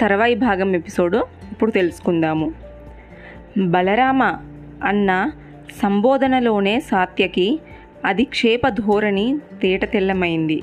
తర్వాయి భాగం ఎపిసోడ్ ఇప్పుడు తెలుసుకుందాము. బలరామ అన్న సంబోధనలోనే సాత్యకి అధిక్షేప ధోరణి తేట తెల్లమైంది.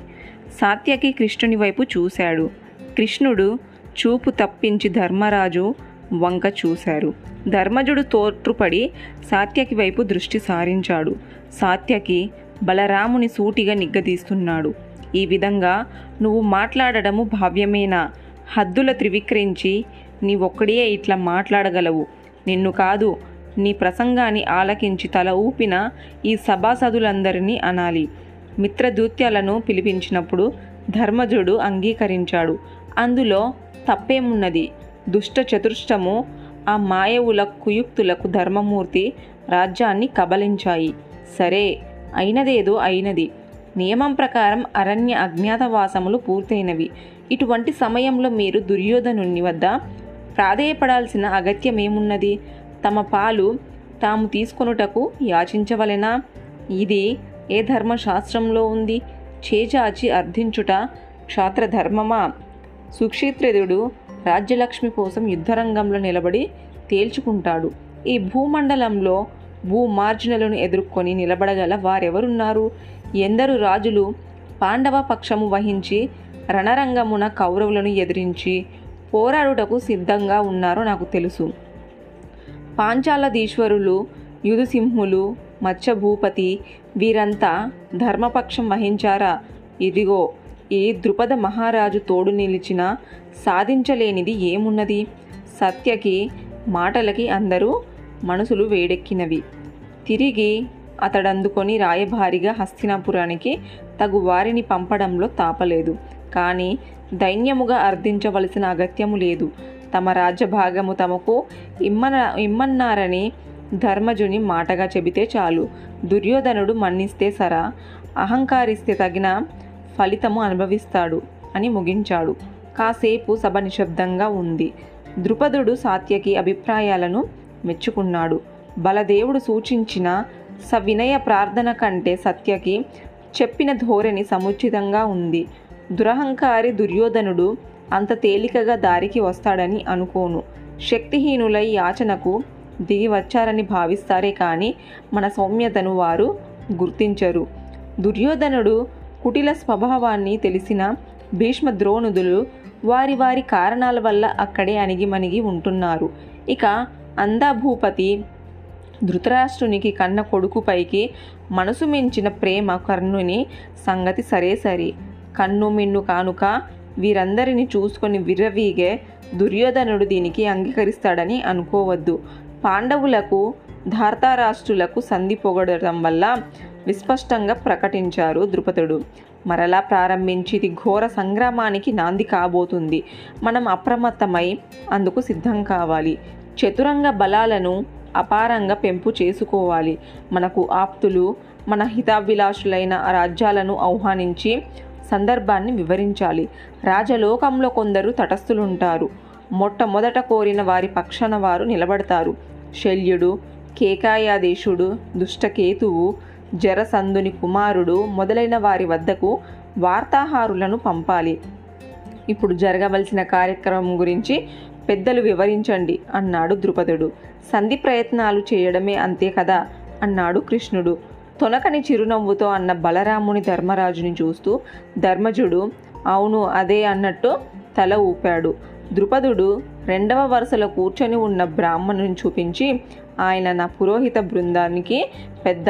సాత్యకి కృష్ణుని వైపు చూశాడు. కృష్ణుడు చూపు తప్పించి ధర్మరాజు వంక చూశారు. ధర్మజుడు తోట్రుపడి సాత్యకి వైపు దృష్టి సారించాడు. సాత్యకి బలరాముని సూటిగా నిగ్గదీస్తున్నాడు. ఈ విధంగా నువ్వు మాట్లాడడము భావ్యమేనా? హద్దుల త్రివిక్రించి నీవొక్కడే ఇట్లా మాట్లాడగలవు. నిన్ను కాదు నీ ప్రసంగాన్ని ఆలకించి తల ఊపిన ఈ సభాసదులందరినీ అనాలి. మిత్రదూత్యాలను పిలిపించినప్పుడు ధర్మజుడు అంగీకరించాడు. అందులో తప్పేమున్నది? దుష్ట చతుష్టము ఆ మాయవుల కుయుక్తులకు ధర్మమూర్తి రాజ్యాన్ని కబలించాయి. సరే అయినదేదో అయినది. నియమం ప్రకారం అరణ్య అజ్ఞాతవాసములు పూర్తయినవి. ఇటువంటి సమయంలో మీరు దుర్యోధనుని వద్ద ప్రాధేయపడాల్సిన అగత్యమేమున్నది తమ పాలు తాము తీసుకొనుటకు యాచించవలెనా? ఇది ఏ ధర్మశాస్త్రంలో ఉంది? చేజాచి అర్థించుట క్షాత్రధర్మమా? సుక్షేత్రుడు రాజ్యలక్ష్మి కోసం యుద్ధరంగంలో నిలబడి తేల్చుకుంటాడు. ఈ భూమండలంలో భూమార్జునులను ఎదుర్కొని నిలబడగల వారెవరున్నారు? ఎందరు రాజులు పాండవ పక్షము వహించి రణరంగమున కౌరవులను ఎదిరించి పోరాడుటకు సిద్ధంగా ఉన్నారో నాకు తెలుసు. పాంచాలధీశ్వరులు యుధుసింహులు మత్స్యభూపతి వీరంతా ధర్మపక్షం వహించారా? ఇదిగో ఈ ద్రుపద మహారాజు తోడు నిలిచిన సాధించలేనిది ఏమున్నది? సత్యకి మాటలకి అందరూ మనసులు వేడెక్కినవి. తిరిగి అతడందుకొని రాయభారిగా హస్తినాపురానికి తగు వారిని పంపడంలో తాపలేదు. కానీ దైన్యముగా అర్థించవలసిన అగత్యము లేదు. తమ రాజ్యభాగము తమకు ఇమ్మన ఇమ్మన్నారని ధర్మజుని మాటగా చెబితే చాలు. దుర్యోధనుడు మన్నిస్తే సరా అహంకారిస్తే తగిన ఫలితము అనుభవిస్తాడు అని ముగించాడు. కాసేపు సభ నిశ్శబ్దంగా ఉంది. ద్రుపదుడు సాత్యకి అభిప్రాయాలను మెచ్చుకున్నాడు. బలదేవుడు సూచించిన సవినయ ప్రార్థన కంటే సత్యకి చెప్పిన ధోరణి సముచితంగా ఉంది. దురహంకారి దుర్యోధనుడు అంత తేలికగా దారికి వస్తాడని అనుకోను. శక్తిహీనులై యాచనకు దిగి వచ్చారని భావిస్తారే కానీ మన సౌమ్యతను వారు గుర్తించరు. దుర్యోధనుడు కుటిల స్వభావాన్ని తెలిసిన భీష్మ ద్రోణుదులు వారి వారి కారణాల వల్ల అక్కడే అణిగిమణిగి ఉంటున్నారు. ఇక అందాభూపతి ధృతరాష్ట్రునికి కన్న కొడుకుపైకి మనసు మించిన ప్రేమ కర్ణుని సంగతి సరే సరి కన్ను మిన్ను కానుక వీరందరిని చూసుకొని విర్రవీగే దుర్యోధనుడు దీనికి అంగీకరిస్తాడని అనుకోవద్దు. పాండవులకు ధార్తారాష్ట్రులకు సంధి పొగడటం వల్ల విస్పష్టంగా ప్రకటించారు ద్రుపదుడు. మరలా ప్రారంభించి ఇది ఘోర సంగ్రామానికి నాంది కాబోతుంది. మనం అప్రమత్తమై అందుకు సిద్ధం కావాలి. చతురంగ బలాలను అపారంగా పెంపు చేసుకోవాలి. మనకు ఆప్తులు మన హితాభిలాషులైన రాజ్యాలను ఆహ్వానించి సందర్భాన్ని వివరించాలి. రాజలోకంలో కొందరు తటస్థులుంటారు. మొట్టమొదట కోరిన వారి పక్షాన వారు నిలబడతారు. శల్యుడు కేకాయాదేశుడు దుష్టకేతువు జరసందుని కుమారుడు మొదలైన వారి వద్దకు వార్తాహారులను పంపాలి. ఇప్పుడు జరగవలసిన కార్యక్రమం గురించి పెద్దలు వివరించండి అన్నాడు ద్రుపదుడు. సంధి ప్రయత్నాలు చేయడమే అంతే కదా అన్నాడు కృష్ణుడు. తొనకని చిరునవ్వుతో అన్న బలరాముని ధర్మరాజుని చూస్తూ ధర్మజుడు అవును అదే అన్నట్టు తల ఊపాడు. ద్రుపదుడు రెండవ వరుసలో కూర్చొని ఉన్న బ్రాహ్మణుని చూపించి ఆయన నా పురోహిత బృందానికి పెద్ద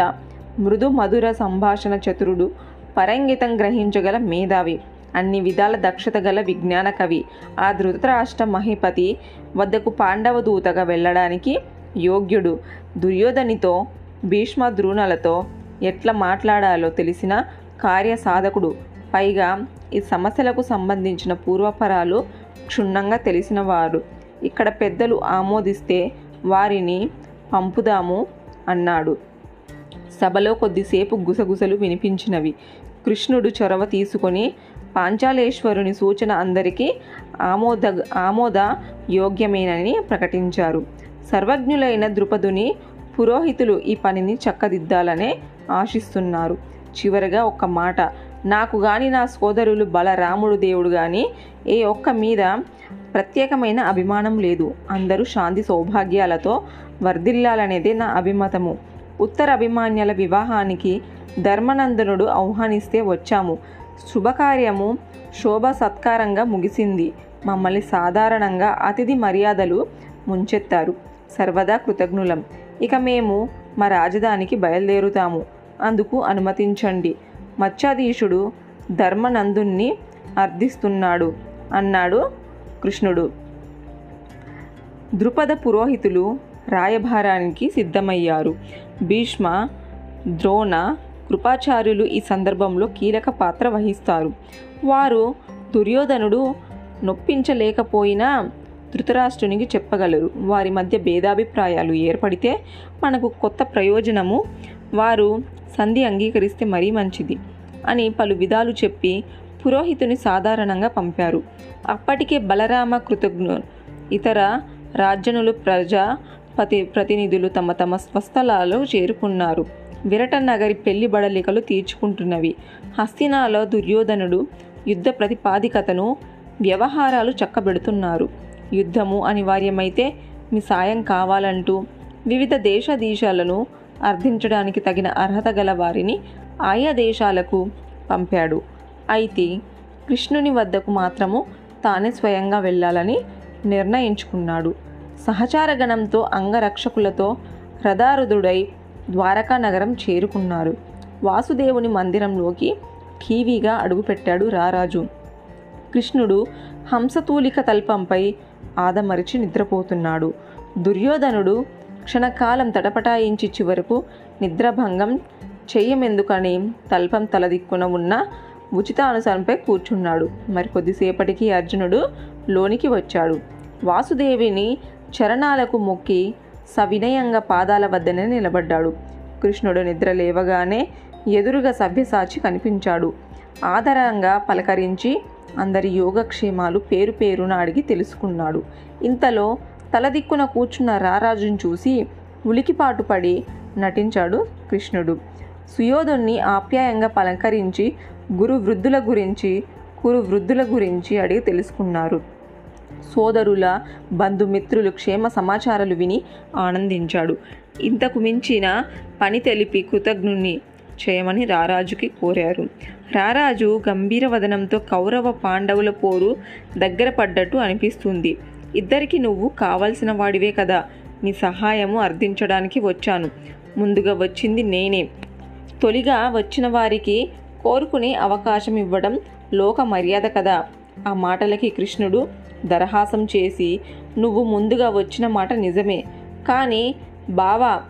మృదు మధుర సంభాషణ చతురుడు పరంగితం గ్రహించగల మేధావి అన్ని విధాల దక్షత గల విజ్ఞాన కవి. ఆ ధృతరాష్ట్ర మహిపతి వద్దకు పాండవ దూతగా వెళ్ళడానికి యోగ్యుడు. దుర్యోధనితో భీష్మ ద్రోణులతో ఎట్లా మాట్లాడాలో తెలిసిన కార్యసాధకుడు. పైగా ఈ సమస్యలకు సంబంధించిన పూర్వపరాలు క్షుణ్ణంగా తెలిసినవారు ఇక్కడ పెద్దలు ఆమోదిస్తే వారిని పంపుదాము అన్నాడు. సభలో కొద్దిసేపు గుసగుసలు వినిపించినవి. కృష్ణుడు చొరవ తీసుకొని పాంచాలేశ్వరుని సూచన అందరికీ ఆమోద ఆమోద యోగ్యమేనని ప్రకటించారు. సర్వజ్ఞులైన ద్రుపదుని పురోహితులు ఈ పనిని చక్కదిద్దాలనే ఆశిస్తున్నారు. చివరగా ఒక మాట నాకు గాని నా సోదరులు బలరాముడు దేవుడు కానీ ఏ ఒక్క మీద ప్రత్యేకమైన అభిమానం లేదు. అందరూ శాంతి సౌభాగ్యాలతో వర్ధిల్లాలనేదే నా అభిమతము. ఉత్తర అభిమాన్యుల వివాహానికి ధర్మనందనుడు ఆహ్వానిస్తే వచ్చాము. శుభకార్యము శోభ సత్కారంగా ముగిసింది. మమ్మల్ని సాధారణంగా అతిథి మర్యాదలు ముంచెత్తారు. సర్వదా కృతజ్ఞులం. ఇక మేము మా రాజధానికి బయలుదేరుతాము. అందుకు అనుమతించండి. మత్స్యాధీశుడు ధర్మనందుణ్ణి అర్థిస్తున్నాడు అన్నాడు కృష్ణుడు. ద్రుపద పురోహితులు రాయభారానికి సిద్ధమయ్యారు. భీష్మ ద్రోణ కృపాచార్యులు ఈ సందర్భంలో కీలక పాత్ర వహిస్తారు. వారు దుర్యోధనుడు నొప్పించలేకపోయినా ధృతరాష్ట్రునికి చెప్పగలరు. వారి మధ్య భేదాభిప్రాయాలు ఏర్పడితే మనకు కొత్త ప్రయోజనము. వారు సంధి అంగీకరిస్తే మరీ మంచిది అని పలు విధాలు చెప్పి పురోహితుని సాధారణంగా పంపారు. అప్పటికే బలరామ కృతజ్ఞ ఇతర రాజ్యనులు ప్రజా పతి ప్రతినిధులు తమ తమ స్వస్థలాలు చేరుకున్నారు. విరట నగరి పెళ్ళి బడలికలు తీర్చుకుంటున్నవి. హస్తినాలో దుర్యోధనుడు యుద్ధ ప్రతిపాదికతను వ్యవహారాలు చక్కబెడుతున్నారు. యుద్ధము అనివార్యమైతే మీ సాయం కావాలంటూ వివిధ దేశ దేశాలను అర్థించడానికి తగిన అర్హత గల వారిని ఆయా దేశాలకు పంపాడు. అయితే కృష్ణుని వద్దకు మాత్రము తానే స్వయంగా వెళ్ళాలని నిర్ణయించుకున్నాడు. సహచారగణంతో అంగరక్షకులతో రథారుధుడై ద్వారకా నగరం చేరుకున్నారు. వాసుదేవుని మందిరంలోకి ఠీవీగా అడుగుపెట్టాడు రారాజు. కృష్ణుడు హంసతూలిక తల్పంపై ఆదమరిచి నిద్రపోతున్నాడు. దుర్యోధనుడు క్షణకాలం తటపటాయించి చివరకు నిద్రభంగం చెయ్యమెందుకని తల్పం తలదిక్కున ఉన్న ఉచితానుసరంపై కూర్చున్నాడు. మరి కొద్దిసేపటికి అర్జునుడు లోనికి వచ్చాడు. వాసుదేవిని చరణాలకు మొక్కి సవినయంగా పాదాల వద్దనే నిలబడ్డాడు. కృష్ణుడు నిద్ర లేవగానే ఎదురుగా సభ్యసాచి కనిపించాడు. ఆదరంగా పలకరించి అందరి యోగక్షేమాలు పేరు పేరున అడిగి తెలుసుకున్నాడు. ఇంతలో తలదిక్కున కూర్చున్న రారాజును చూసి ఉలికిపాటు పడి నటించాడు కృష్ణుడు. సుయోధుణ్ణి ఆప్యాయంగా పలంకరించి గురు వృద్ధుల గురించి కురు వృద్ధుల గురించి అడిగి తెలుసుకున్నారు. సోదరుల బంధుమిత్రులు క్షేమ సమాచారాలు విని ఆనందించాడు. ఇంతకు మించిన పని తెలిపి కృతజ్ఞుణ్ణి చేయమని రారాజుకి కోరారు. రారాజు గంభీర వదనంతో కౌరవ పాండవుల పోరు దగ్గర పడ్డట్టు అనిపిస్తుంది. ఇద్దరికి నువ్వు కావలసిన వాడివే కదా. నీ సహాయము అర్థించడానికి వచ్చాను. ముందుగా వచ్చింది నేనే. తొలిగా వచ్చిన వారికి కోరుకునే అవకాశం ఇవ్వడం లోక మర్యాద కదా. ఆ మాటలకి కృష్ణుడు దరహాసం చేసి నువ్వు ముందుగా వచ్చిన మాట నిజమే. కానీ బావా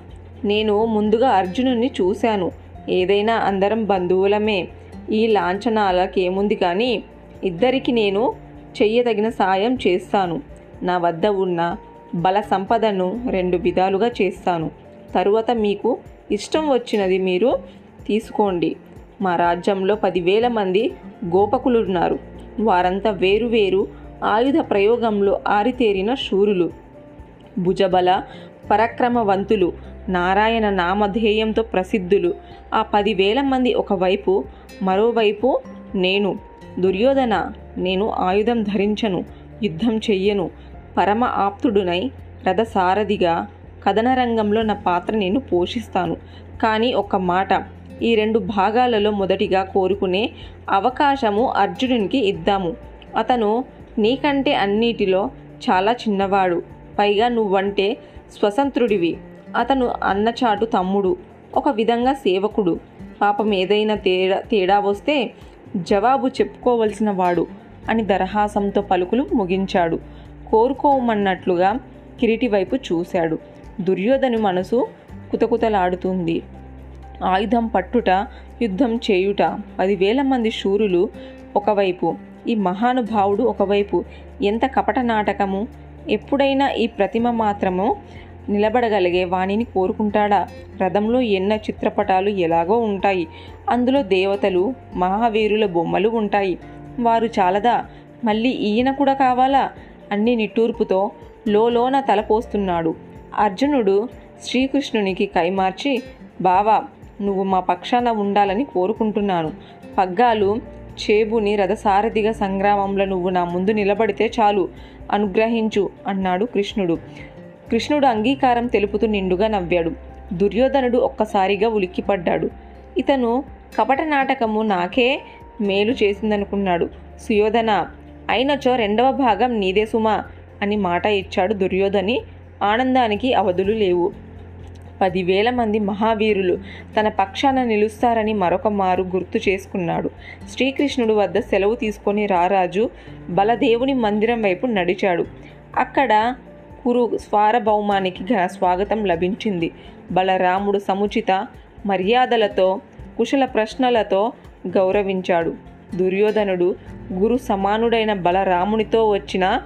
నేను ముందుగా అర్జునుని చూశాను. ఏదైనా అందరం బంధువులమే. ఈ లాంఛనాలకేముంది కానీ ఇద్దరికి నేను చెయ్యదగిన సాయం చేస్తాను. నా వద్ద ఉన్న బల సంపదను రెండు విధాలుగా చేస్తాను. తరువాత మీకు ఇష్టం వచ్చినది మీరు తీసుకోండి. మా రాజ్యంలో పదివేల మంది గోపకులున్నారు. వారంతా వేరు వేరు ఆయుధ ప్రయోగంలో ఆరితేరిన శూరులు. భుజబల పరాక్రమవంతులు. నారాయణ నామధేయంతో ప్రసిద్ధులు. ఆ పదివేల మంది ఒకవైపు మరోవైపు నేను దుర్యోధన నేను ఆయుధం ధరించను యుద్ధం చెయ్యను పరమ ఆప్తుడునై రథసారథిగా కథన రంగంలో నా పాత్ర నేను పోషిస్తాను. కానీ ఒక మాట ఈ రెండు భాగాలలో మొదటిగా కోరుకునే అవకాశము అర్జునునికి ఇద్దాము. అతను నీకంటే అన్నిటిలో చాలా చిన్నవాడు పైగా నువ్వంటే స్వతంత్రుడివి. అతను అన్నచాటు తమ్ముడు ఒక విధంగా సేవకుడు. పాపం ఏదైనా తేడా తేడా వస్తే జవాబు చెప్పుకోవలసిన వాడు అని దరహాసంతో పలుకులు ముగించాడు. కోరుకోమన్నట్లుగా కిరీటి వైపు చూశాడు. దుర్యోధను మనసు కుతకుతలాడుతుంది. ఆయుధం పట్టుట యుద్ధం చేయుట పదివేల మంది శూరులు ఒకవైపు ఈ మహానుభావుడు ఒకవైపు. ఎంత కపట నాటకము? ఎప్పుడైనా ఈ ప్రతిమ మాత్రము నిలబడగలిగే వాణిని కోరుకుంటాడా? రథంలో ఎన్న చిత్రపటాలు ఎలాగో ఉంటాయి. అందులో దేవతలు మహావీరుల బొమ్మలు ఉంటాయి. వారు చాలదా? మళ్ళీ ఈయన కూడా కావాలా? అన్ని నిట్టూర్పుతో లోలోన తలపోస్తున్నాడు అర్జునుడు శ్రీకృష్ణునికి కైమార్చి బావా నువ్వు మా పక్షాన ఉండాలని కోరుకుంటున్నాను. పగ్గాలు చేబుని రథసారథిగా సంగ్రామంలో నువ్వు నా ముందు నిలబడితే చాలు. అనుగ్రహించు అన్నాడు కృష్ణుడు. కృష్ణుడు అంగీకారం తెలుపుతూ నిండుగా నవ్వాడు. దుర్యోధనుడు ఒక్కసారిగా ఉలిక్కిపడ్డాడు. ఇతను కపట నాటకము నాకే మేలు చేసిందనుకున్నాడు. సుయోధన అయినచో రెండవ భాగం నీదే సుమా అని మాట ఇచ్చాడు దుర్యోధని. ఆనందానికి అవధులు లేవు. పదివేల మంది మహావీరులు తన పక్షాన నిలుస్తారని మరొక మారు గుర్తు చేసుకున్నాడు. శ్రీకృష్ణుడు వద్ద సెలవు తీసుకొని రారాజు బలదేవుని మందిరం వైపు నడిచాడు. అక్కడ కురు స్వారభౌమానికి ఘన స్వాగతం లభించింది. బలరాముడు సముచిత మర్యాదలతో కుశల ప్రశ్నలతో గౌరవించాడు. దుర్యోధనుడు గురు సమానుడైన బలరామునితో వచ్చిన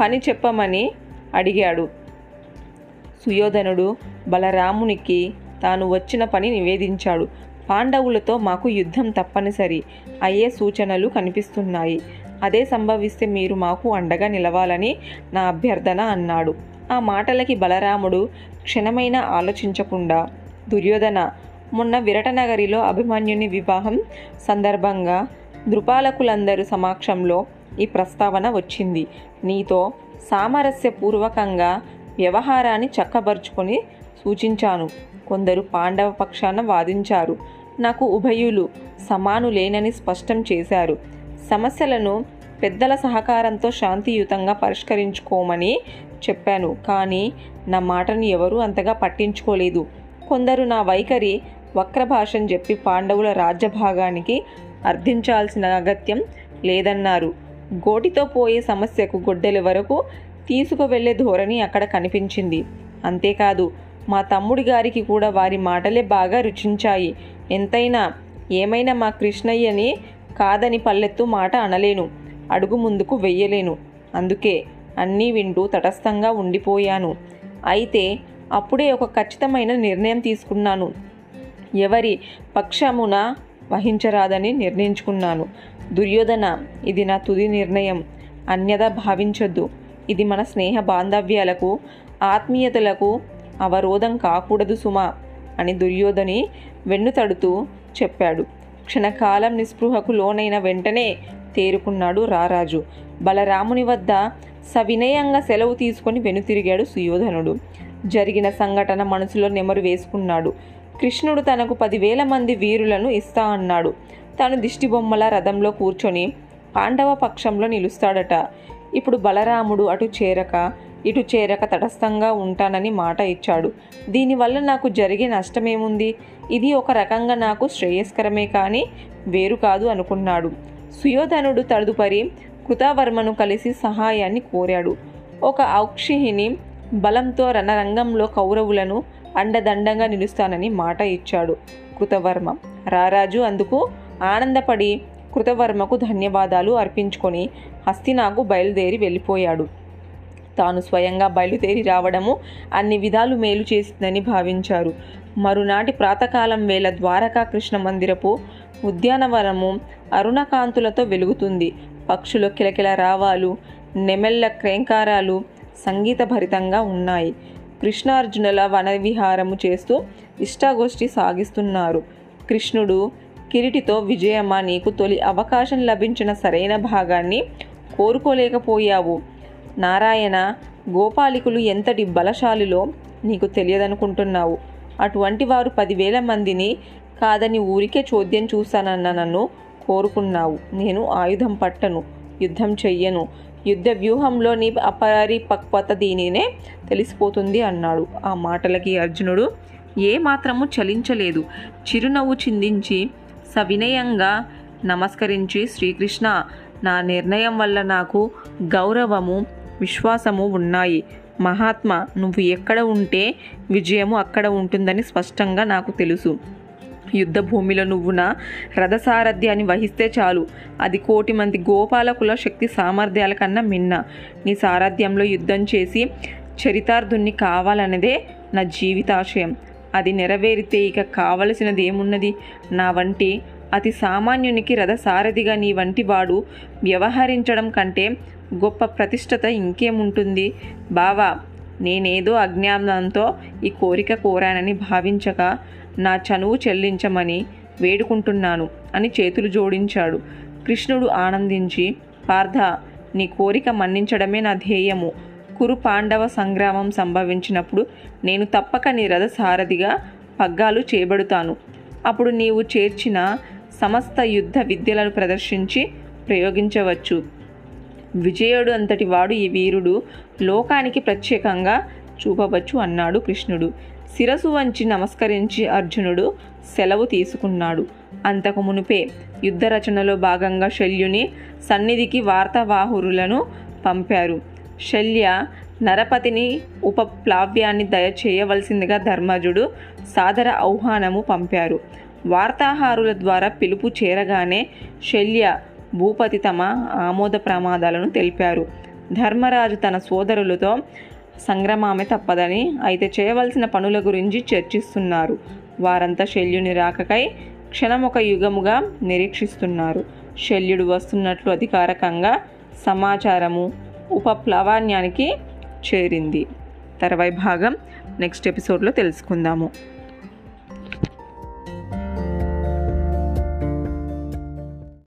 పని చెప్పమని అడిగాడు. సుయోధనుడు బలరామునికి తాను వచ్చిన పని నివేదించాడు. పాండవులతో మాకు యుద్ధం తప్పనిసరి. అయ్యే సూచనలు కనిపిస్తున్నాయి. అదే సంభవిస్తే మీరు మాకు అండగా నిలవాలని నా అభ్యర్థన అన్నాడు. ఆ మాటలకి బలరాముడు క్షణమైన ఆలోచించకుండా దుర్యోధన మొన్న విరటనగరిలో అభిమన్యుని వివాహం సందర్భంగా దృపాలకులందరూ సమక్షంలో ఈ ప్రస్తావన వచ్చింది. నీతో సామరస్యపూర్వకంగా వ్యవహారాన్ని చక్కబరుచుకొని సూచించాను. కొందరు పాండవ పక్షాన వాదించారు. నాకు ఉభయులు సమానులేనని స్పష్టం చేశారు. సమస్యలను పెద్దల సహకారంతో శాంతియుతంగా పరిష్కరించుకోమని చెప్పాను. కానీ నా మాటను ఎవరూ అంతగా పట్టించుకోలేదు. కొందరు నా వైఖరి వక్రభాషను చెప్పి పాండవుల రాజ్యభాగానికి అర్థించాల్సిన అగత్యం లేదన్నారు. గోటితో పోయే సమస్యకు గొడ్డెల వరకు తీసుకువెళ్ళే ధోరణి అక్కడ కనిపించింది. అంతేకాదు మా తమ్ముడి గారికి కూడా వారి మాటలే బాగా రుచించాయి. ఎంతైనా ఏమైనా మా కృష్ణయ్యని కాదని పల్లెత్తు మాట అనలేను అడుగు ముందుకు వెయ్యలేను. అందుకే అన్నీ వింటూ తటస్థంగా ఉండిపోయాను. అయితే అప్పుడే ఒక ఖచ్చితమైన నిర్ణయం తీసుకున్నాను. ఎవరి పక్షమున వహించరాదని నిర్ణయించుకున్నాను. దుర్యోధన ఇది నా తుది నిర్ణయం. అన్యదా భావించొద్దు. ఇది మన స్నేహ బాంధవ్యాలకు ఆత్మీయతలకు అవరోధం కాకూడదు సుమా అని దుర్యోధని వెన్నుతడుతూ చెప్పాడు. క్షణకాలం నిస్పృహకు లోనైన వెంటనే తేరుకున్నాడు రారాజు. బలరాముని వద్ద సవినయంగా సెలవు తీసుకొని వెనుతిరిగాడు సుయోధనుడు. జరిగిన సంఘటన మనసులో నెమరు వేసుకున్నాడు. కృష్ణుడు తనకు పదివేల మంది వీరులను ఇస్తా అన్నాడు. తాను దిష్టిబొమ్మల రథంలో కూర్చొని పాండవ పక్షంలో నిలుస్తాడట. ఇప్పుడు బలరాముడు అటు చేరక ఇటు చేరక తటస్థంగా ఉంటానని మాట ఇచ్చాడు. దీనివల్ల నాకు జరిగే నష్టమేముంది? ఇది ఒక రకంగా నాకు శ్రేయస్కరమే కానీ వేరు కాదు అనుకున్నాడు. సుయోధనుడు తదుపరి కృతావర్మను కలిసి సహాయాన్ని కోరాడు. ఒక ఔక్షిహిని బలంతో రణరంగంలో కౌరవులను అండదండంగా నిలుస్తానని మాట ఇచ్చాడు కృతవర్మ. రారాజు అందుకు ఆనందపడి కృతవర్మకు ధన్యవాదాలు అర్పించుకొని హస్తినాకు బయలుదేరి వెళ్ళిపోయాడు. తాను స్వయంగా బయలుదేరి రావడము అన్ని విధాలు మేలు చేసిందని భావించారు. మరునాటి ప్రాతకాలం వేళ ద్వారకా కృష్ణ మందిరపు ఉద్యానవనము అరుణకాంతులతో వెలుగుతుంది. పక్షుల కిలకిల రావాలు నెమెళ్ళ క్రేంకారాలు సంగీతభరితంగా ఉన్నాయి. కృష్ణార్జునుల వనవిహారము చేస్తూ ఇష్టాగోష్ఠి సాగిస్తున్నారు. కృష్ణుడు కిరీటితో విజయమ్మ నీకు తొలి అవకాశం లభించిన సరైన భాగాన్ని కోరుకోలేకపోయావు. నారాయణ గోపాలికులు ఎంతటి బలశాలిలో నీకు తెలియదనుకుంటున్నావు? అటువంటి వారు పదివేల మందిని కాదని ఊరికే చోద్యం చూశానన్న నన్ను కోరుకున్నావు. నేను ఆయుధం పట్టను యుద్ధం చెయ్యను. యుద్ధ వ్యూహంలో నీ అపరిపక్వత దీనినే తెలిసిపోతుంది అన్నాడు. ఆ మాటలకి అర్జునుడు ఏ మాత్రము చలించలేదు. చిరునవ్వు చిందించి సవినయంగా నమస్కరించి శ్రీకృష్ణ నా నిర్ణయం వల్ల నాకు గౌరవము విశ్వాసము ఉన్నాయి. మహాత్మా నువ్వు ఎక్కడ ఉంటే విజయము అక్కడ ఉంటుందని స్పష్టంగా నాకు తెలుసు. యుద్ధ భూమిలో నువ్వు నా రథసారథ్యాన్ని వహిస్తే చాలు. అది కోటి మంది గోపాలకుల శక్తి సామర్థ్యాల కన్నా మిన్న. నీ సారథ్యంలో యుద్ధం చేసి చరితార్థుణ్ణి కావాలన్నదే నా జీవితాశయం. అది నెరవేరితే ఇక కావలసినది ఏమున్నది నా వంటి అతి సామాన్యునికి రథసారథిగా నీ వంటి వాడు వ్యవహరించడం కంటే గొప్ప ప్రతిష్టత ఇంకేముంటుంది? బావా నేనేదో అజ్ఞానంతో ఈ కోరిక కోరానని భావించక నా చనువు చెల్లించమని వేడుకుంటున్నాను అని చేతులు జోడించాడు. కృష్ణుడు ఆనందించి పార్థ నీ కోరిక మన్నించడమే నా ధ్యేయము. కురు పాండవ సంగ్రామం సంభవించినప్పుడు నేను తప్పక నీ రథ సారథిగా పగ్గాలు చేబడుతాను. అప్పుడు నీవు చేర్చిన సమస్త యుద్ధ విద్యలను ప్రదర్శించి ప్రయోగించవచ్చు. విజయుడు అంతటి వాడు ఈ వీరుడు. లోకానికి ప్రత్యేకంగా చూపవచ్చు అన్నాడు కృష్ణుడు. శిరసు వంచి నమస్కరించి అర్జునుడు సెలవు తీసుకున్నాడు. అంతకు మునుపే యుద్ధ రచనలో భాగంగా శల్యుని సన్నిధికి వార్తావాహురులను పంపారు. శల్య నరపతిని ఉపప్లావ్యాన్ని దయచేయవలసిందిగా ధర్మజుడు సాదర ఆహ్వానము పంపారు. వార్తాహారుల ద్వారా పిలుపు చేరగానే శల్య భూపతి తమ ఆమోద ప్రమాదాలను తెలిపారు. ధర్మరాజు తన సోదరులతో సంగ్రమామే తప్పదని అయితే చేయవలసిన పనుల గురించి చర్చిస్తున్నారు. వారంతా శల్యుని రాకకై క్షణమొక యుగముగా నిరీక్షిస్తున్నారు. శల్యుడు వస్తున్నట్లు అధికారకంగా సమాచారము ఉపప్లవాన్యానికి చేరింది. తర్వాయి భాగం నెక్స్ట్ ఎపిసోడ్లో తెలుసుకుందాము.